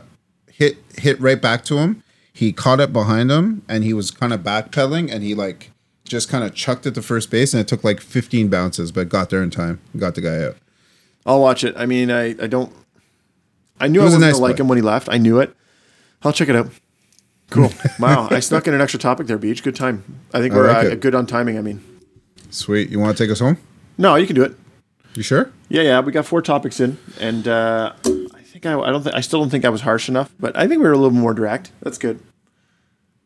hit hit right back to him. He caught it behind him, and he was kind of backpedaling, and he like just kind of chucked it to first base, and it took like 15 bounces, but got there in time, got the guy out. I'll watch it. I mean, I, I don't. I knew I wasn't nice gonna like play. him when he left. I knew it. I'll check it out. Cool. wow, I snuck in an extra topic there, Beej. Good time. I think I we're like uh, good on timing. I mean, Sweet. You want to take us home? no, you can do it. You sure? Yeah, yeah. We got four topics in, and uh, I think I, I don't think I still don't think I was harsh enough, but I think we were a little more direct. That's good.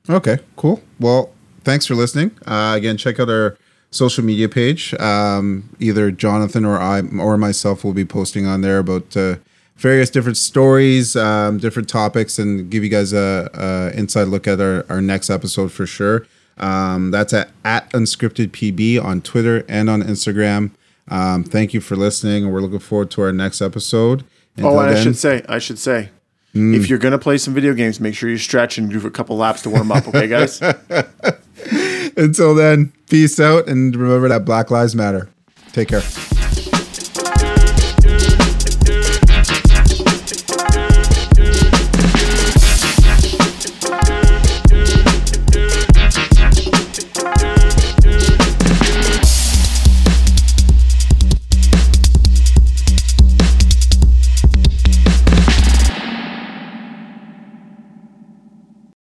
Okay, cool. Well, thanks for listening. Uh, again, check out our social media page. Um, either Jonathan or I or myself will be posting on there about uh, various different stories, um, different topics, and give you guys a, a inside look at our, our next episode for sure. Um, that's at, at unscripted pb on Twitter and on Instagram. Um, thank you for listening, and we're looking forward to our next episode. Oh, Until and I should say, I should say, Hmm. if you're gonna play some video games, make sure you stretch and do a couple laps to warm up. Okay, guys. Until then, peace out, and remember that Black Lives Matter. Take care.